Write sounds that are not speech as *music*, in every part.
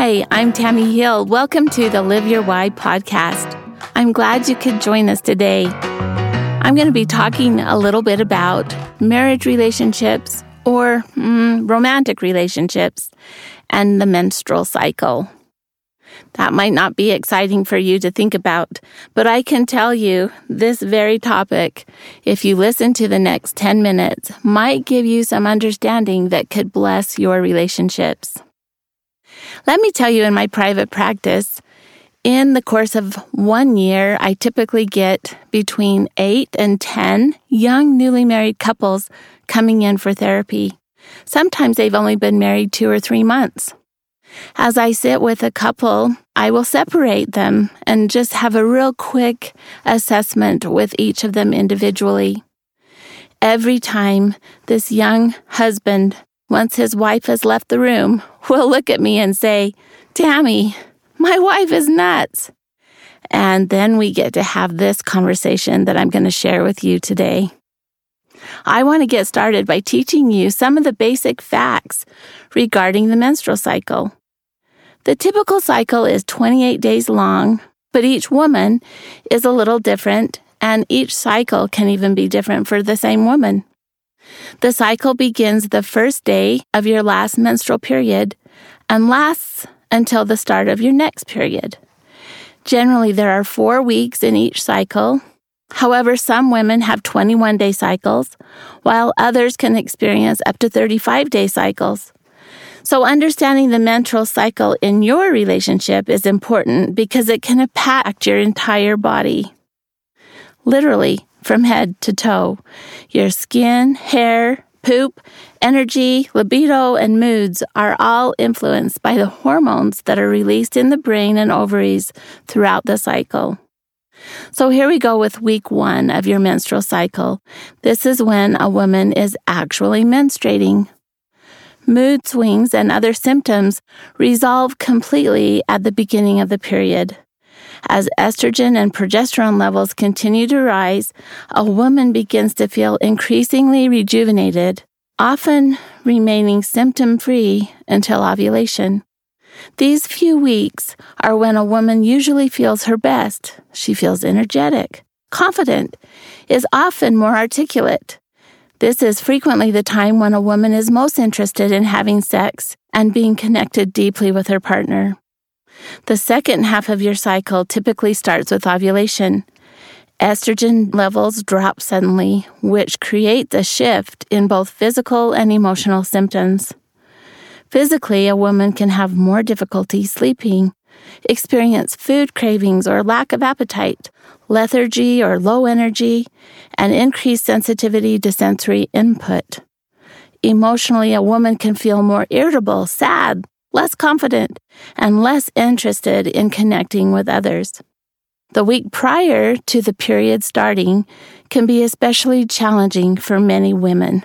Hi, I'm Tammy Hill. Welcome to the Live Your Why podcast. I'm glad you could join us today. I'm going to be talking a little bit about marriage relationships or mm, romantic relationships and the menstrual cycle. That might not be exciting for you to think about, but I can tell you this very topic, if you listen to the next 10 minutes, might give you some understanding that could bless your relationships. Let me tell you in my private practice, in the course of one year, I typically get between eight and 10 young newly married couples coming in for therapy. Sometimes they've only been married two or three months. As I sit with a couple, I will separate them and just have a real quick assessment with each of them individually. Every time this young husband, once his wife has left the room, will look at me and say, Tammy, my wife is nuts. And then we get to have this conversation that I'm going to share with you today. I want to get started by teaching you some of the basic facts regarding the menstrual cycle. The typical cycle is 28 days long, but each woman is a little different, and each cycle can even be different for the same woman. The cycle begins the first day of your last menstrual period and lasts until the start of your next period. Generally, there are four weeks in each cycle. However, some women have 21 day cycles, while others can experience up to 35 day cycles. So, understanding the menstrual cycle in your relationship is important because it can impact your entire body. Literally, from head to toe. Your skin, hair, poop, energy, libido, and moods are all influenced by the hormones that are released in the brain and ovaries throughout the cycle. So here we go with week one of your menstrual cycle. This is when a woman is actually menstruating mood swings, and other symptoms resolve completely at the beginning of the period. As estrogen and progesterone levels continue to rise, a woman begins to feel increasingly rejuvenated, often remaining symptom free until ovulation. These few weeks are when a woman usually feels her best. She feels energetic, confident, is often more articulate, this is frequently the time when a woman is most interested in having sex and being connected deeply with her partner. The second half of your cycle typically starts with ovulation. Estrogen levels drop suddenly, which creates a shift in both physical and emotional symptoms. Physically, a woman can have more difficulty sleeping, experience food cravings or lack of appetite, lethargy or low energy, and increased sensitivity to sensory input. Emotionally, a woman can feel more irritable, sad, less confident, and less interested in connecting with others. The week prior to the period starting can be especially challenging for many women.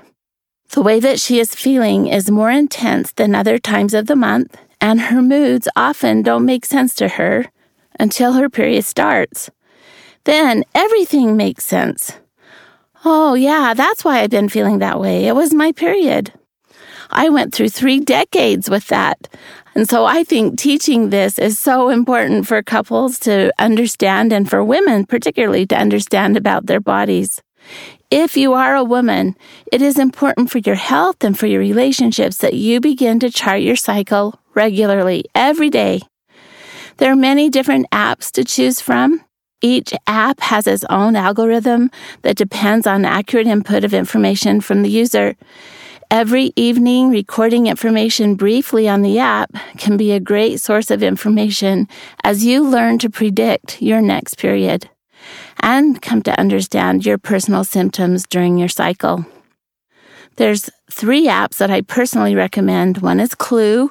The way that she is feeling is more intense than other times of the month, and her moods often don't make sense to her until her period starts. Then everything makes sense. Oh, yeah, that's why I've been feeling that way. It was my period. I went through three decades with that. And so I think teaching this is so important for couples to understand and for women particularly to understand about their bodies. If you are a woman, it is important for your health and for your relationships that you begin to chart your cycle regularly every day. There are many different apps to choose from. Each app has its own algorithm that depends on accurate input of information from the user. Every evening, recording information briefly on the app can be a great source of information as you learn to predict your next period and come to understand your personal symptoms during your cycle. There's three apps that I personally recommend. One is Clue.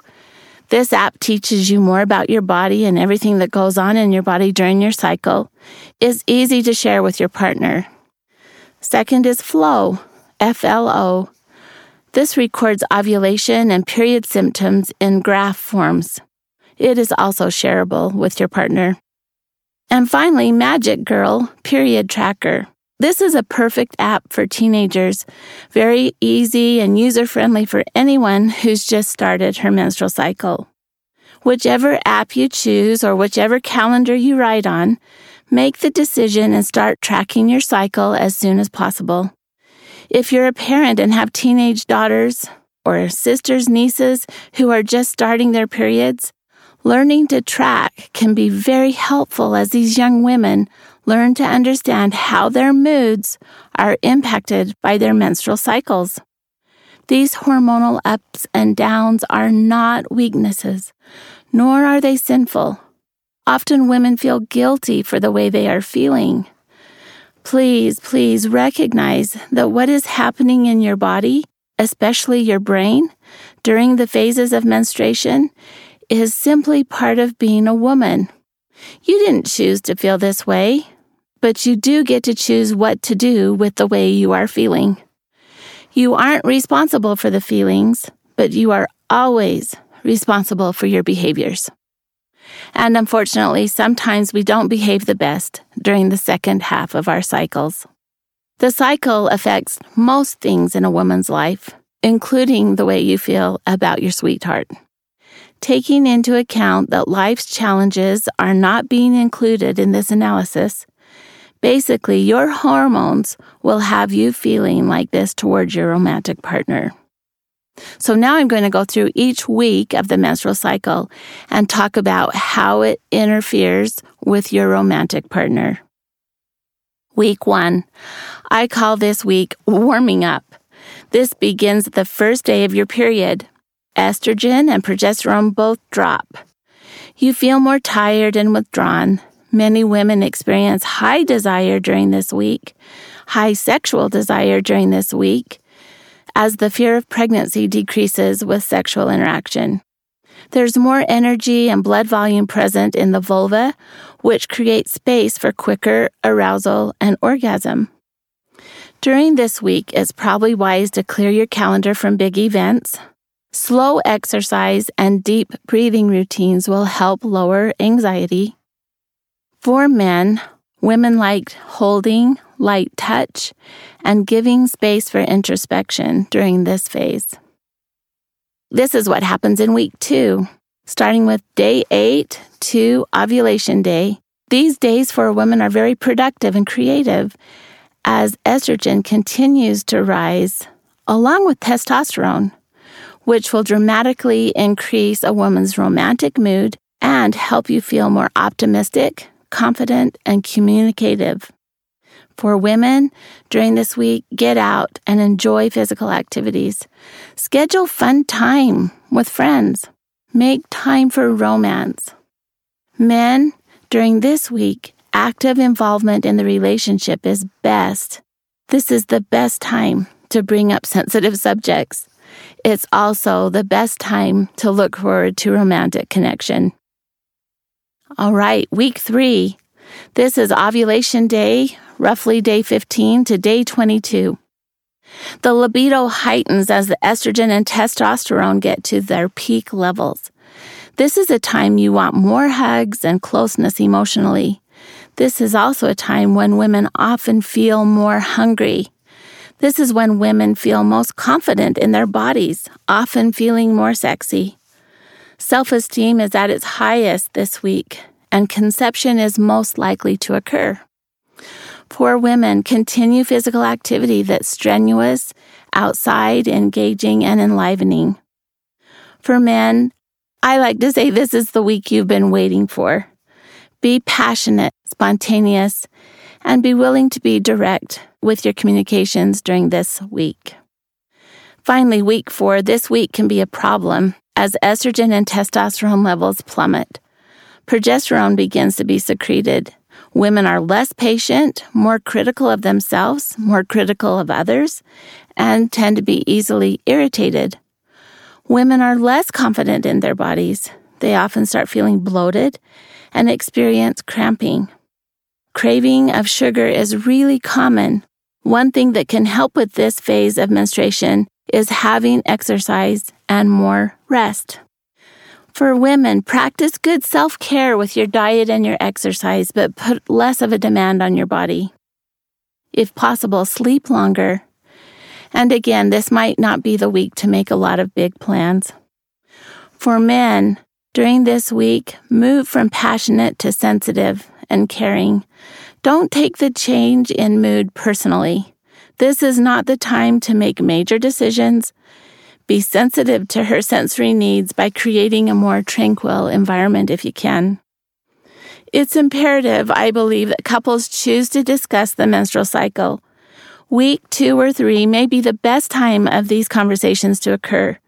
This app teaches you more about your body and everything that goes on in your body during your cycle. It's easy to share with your partner. Second is Flo, F L O. This records ovulation and period symptoms in graph forms. It is also shareable with your partner. And finally, Magic Girl Period Tracker. This is a perfect app for teenagers, very easy and user friendly for anyone who's just started her menstrual cycle. Whichever app you choose or whichever calendar you write on, make the decision and start tracking your cycle as soon as possible. If you're a parent and have teenage daughters or sisters, nieces who are just starting their periods, learning to track can be very helpful as these young women learn to understand how their moods are impacted by their menstrual cycles. These hormonal ups and downs are not weaknesses, nor are they sinful. Often women feel guilty for the way they are feeling. Please, please recognize that what is happening in your body, especially your brain, during the phases of menstruation, is simply part of being a woman. You didn't choose to feel this way, but you do get to choose what to do with the way you are feeling. You aren't responsible for the feelings, but you are always responsible for your behaviors. And unfortunately, sometimes we don't behave the best during the second half of our cycles. The cycle affects most things in a woman's life, including the way you feel about your sweetheart. Taking into account that life's challenges are not being included in this analysis, basically your hormones will have you feeling like this towards your romantic partner. So now I'm going to go through each week of the menstrual cycle and talk about how it interferes with your romantic partner. Week one. I call this week warming up. This begins the first day of your period. Estrogen and progesterone both drop. You feel more tired and withdrawn. Many women experience high desire during this week, high sexual desire during this week, as the fear of pregnancy decreases with sexual interaction. There's more energy and blood volume present in the vulva, which creates space for quicker arousal and orgasm. During this week, it's probably wise to clear your calendar from big events. Slow exercise and deep breathing routines will help lower anxiety. For men, women like holding, light touch, and giving space for introspection during this phase. This is what happens in week two, starting with day eight to ovulation day. These days for a woman are very productive and creative as estrogen continues to rise along with testosterone, which will dramatically increase a woman's romantic mood and help you feel more optimistic, confident, and communicative. For women, during this week, get out and enjoy physical activities. Schedule fun time with friends. Make time for romance. Men, during this week, active involvement in the relationship is best. This is the best time to bring up sensitive subjects. It's also the best time to look forward to romantic connection. All right, week three. This is ovulation day, roughly day 15 to day 22. The libido heightens as the estrogen and testosterone get to their peak levels. This is a time you want more hugs and closeness emotionally. This is also a time when women often feel more hungry. This is when women feel most confident in their bodies, often feeling more sexy. Self esteem is at its highest this week, and conception is most likely to occur. For women, continue physical activity that's strenuous, outside, engaging, and enlivening. For men, I like to say this is the week you've been waiting for. Be passionate, spontaneous, and be willing to be direct with your communications during this week. Finally, week four, this week can be a problem as estrogen and testosterone levels plummet. Progesterone begins to be secreted, Women are less patient, more critical of themselves, more critical of others, and tend to be easily irritated. Women are less confident in their bodies. They often start feeling bloated and experience cramping. Craving of sugar is really common. One thing that can help with this phase of menstruation is having exercise and more rest. For women, practice good self care with your diet and your exercise, but put less of a demand on your body. If possible, sleep longer. And again, this might not be the week to make a lot of big plans. For men, During this week, move from passionate to sensitive and caring. Don't take the change in mood personally. This is not the time to make major decisions. Be sensitive to her sensory needs by creating a more tranquil environment if you can. It's imperative, I believe, that couples choose to discuss the menstrual cycle. Week two or three may be the best time of these conversations to occur.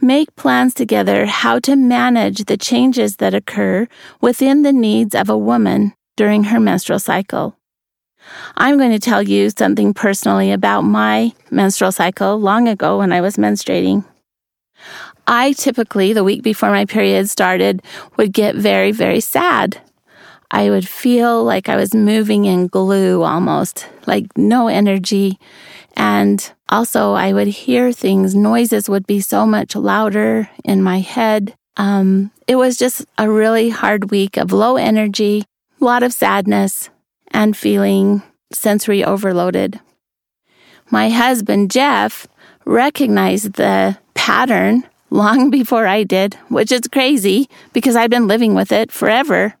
Make plans together how to manage the changes that occur within the needs of a woman during her menstrual cycle. I'm going to tell you something personally about my menstrual cycle long ago when I was menstruating. I typically, the week before my period started, would get very, very sad. I would feel like I was moving in glue almost, like no energy. And also, I would hear things, noises would be so much louder in my head. Um, it was just a really hard week of low energy, a lot of sadness, and feeling sensory overloaded. My husband, Jeff, recognized the pattern long *laughs* before I did, which is crazy because I've been living with it forever.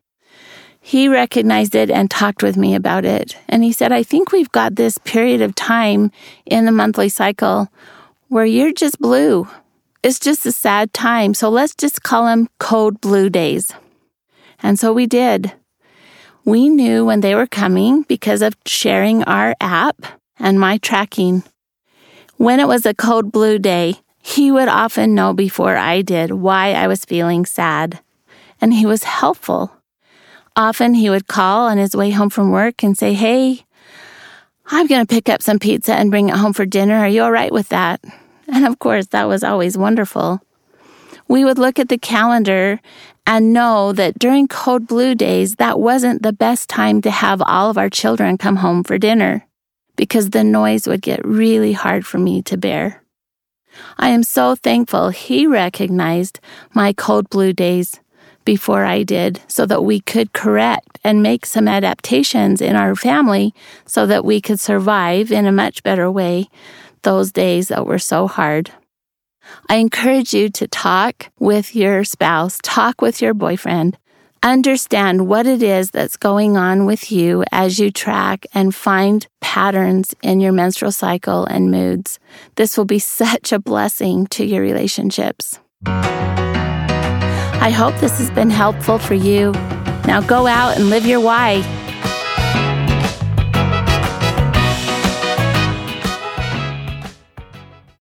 He recognized it and talked with me about it. And he said, I think we've got this period of time in the monthly cycle where you're just blue. It's just a sad time. So let's just call them code blue days. And so we did. We knew when they were coming because of sharing our app and my tracking. When it was a code blue day, he would often know before I did why I was feeling sad. And he was helpful. Often he would call on his way home from work and say, Hey, I'm going to pick up some pizza and bring it home for dinner. Are you all right with that? And of course, that was always wonderful. We would look at the calendar and know that during Code Blue days, that wasn't the best time to have all of our children come home for dinner because the noise would get really hard for me to bear. I am so thankful he recognized my Code Blue days before I did so that we could correct and make some adaptations in our family so that we could survive in a much better way those days that were so hard. I encourage you to talk with your spouse, talk with your boyfriend, understand what it is that's going on with you as you track and find patterns in your menstrual cycle and moods. This will be *laughs* such a blessing to your relationships. I hope this has been helpful for you. Now go out and live your why.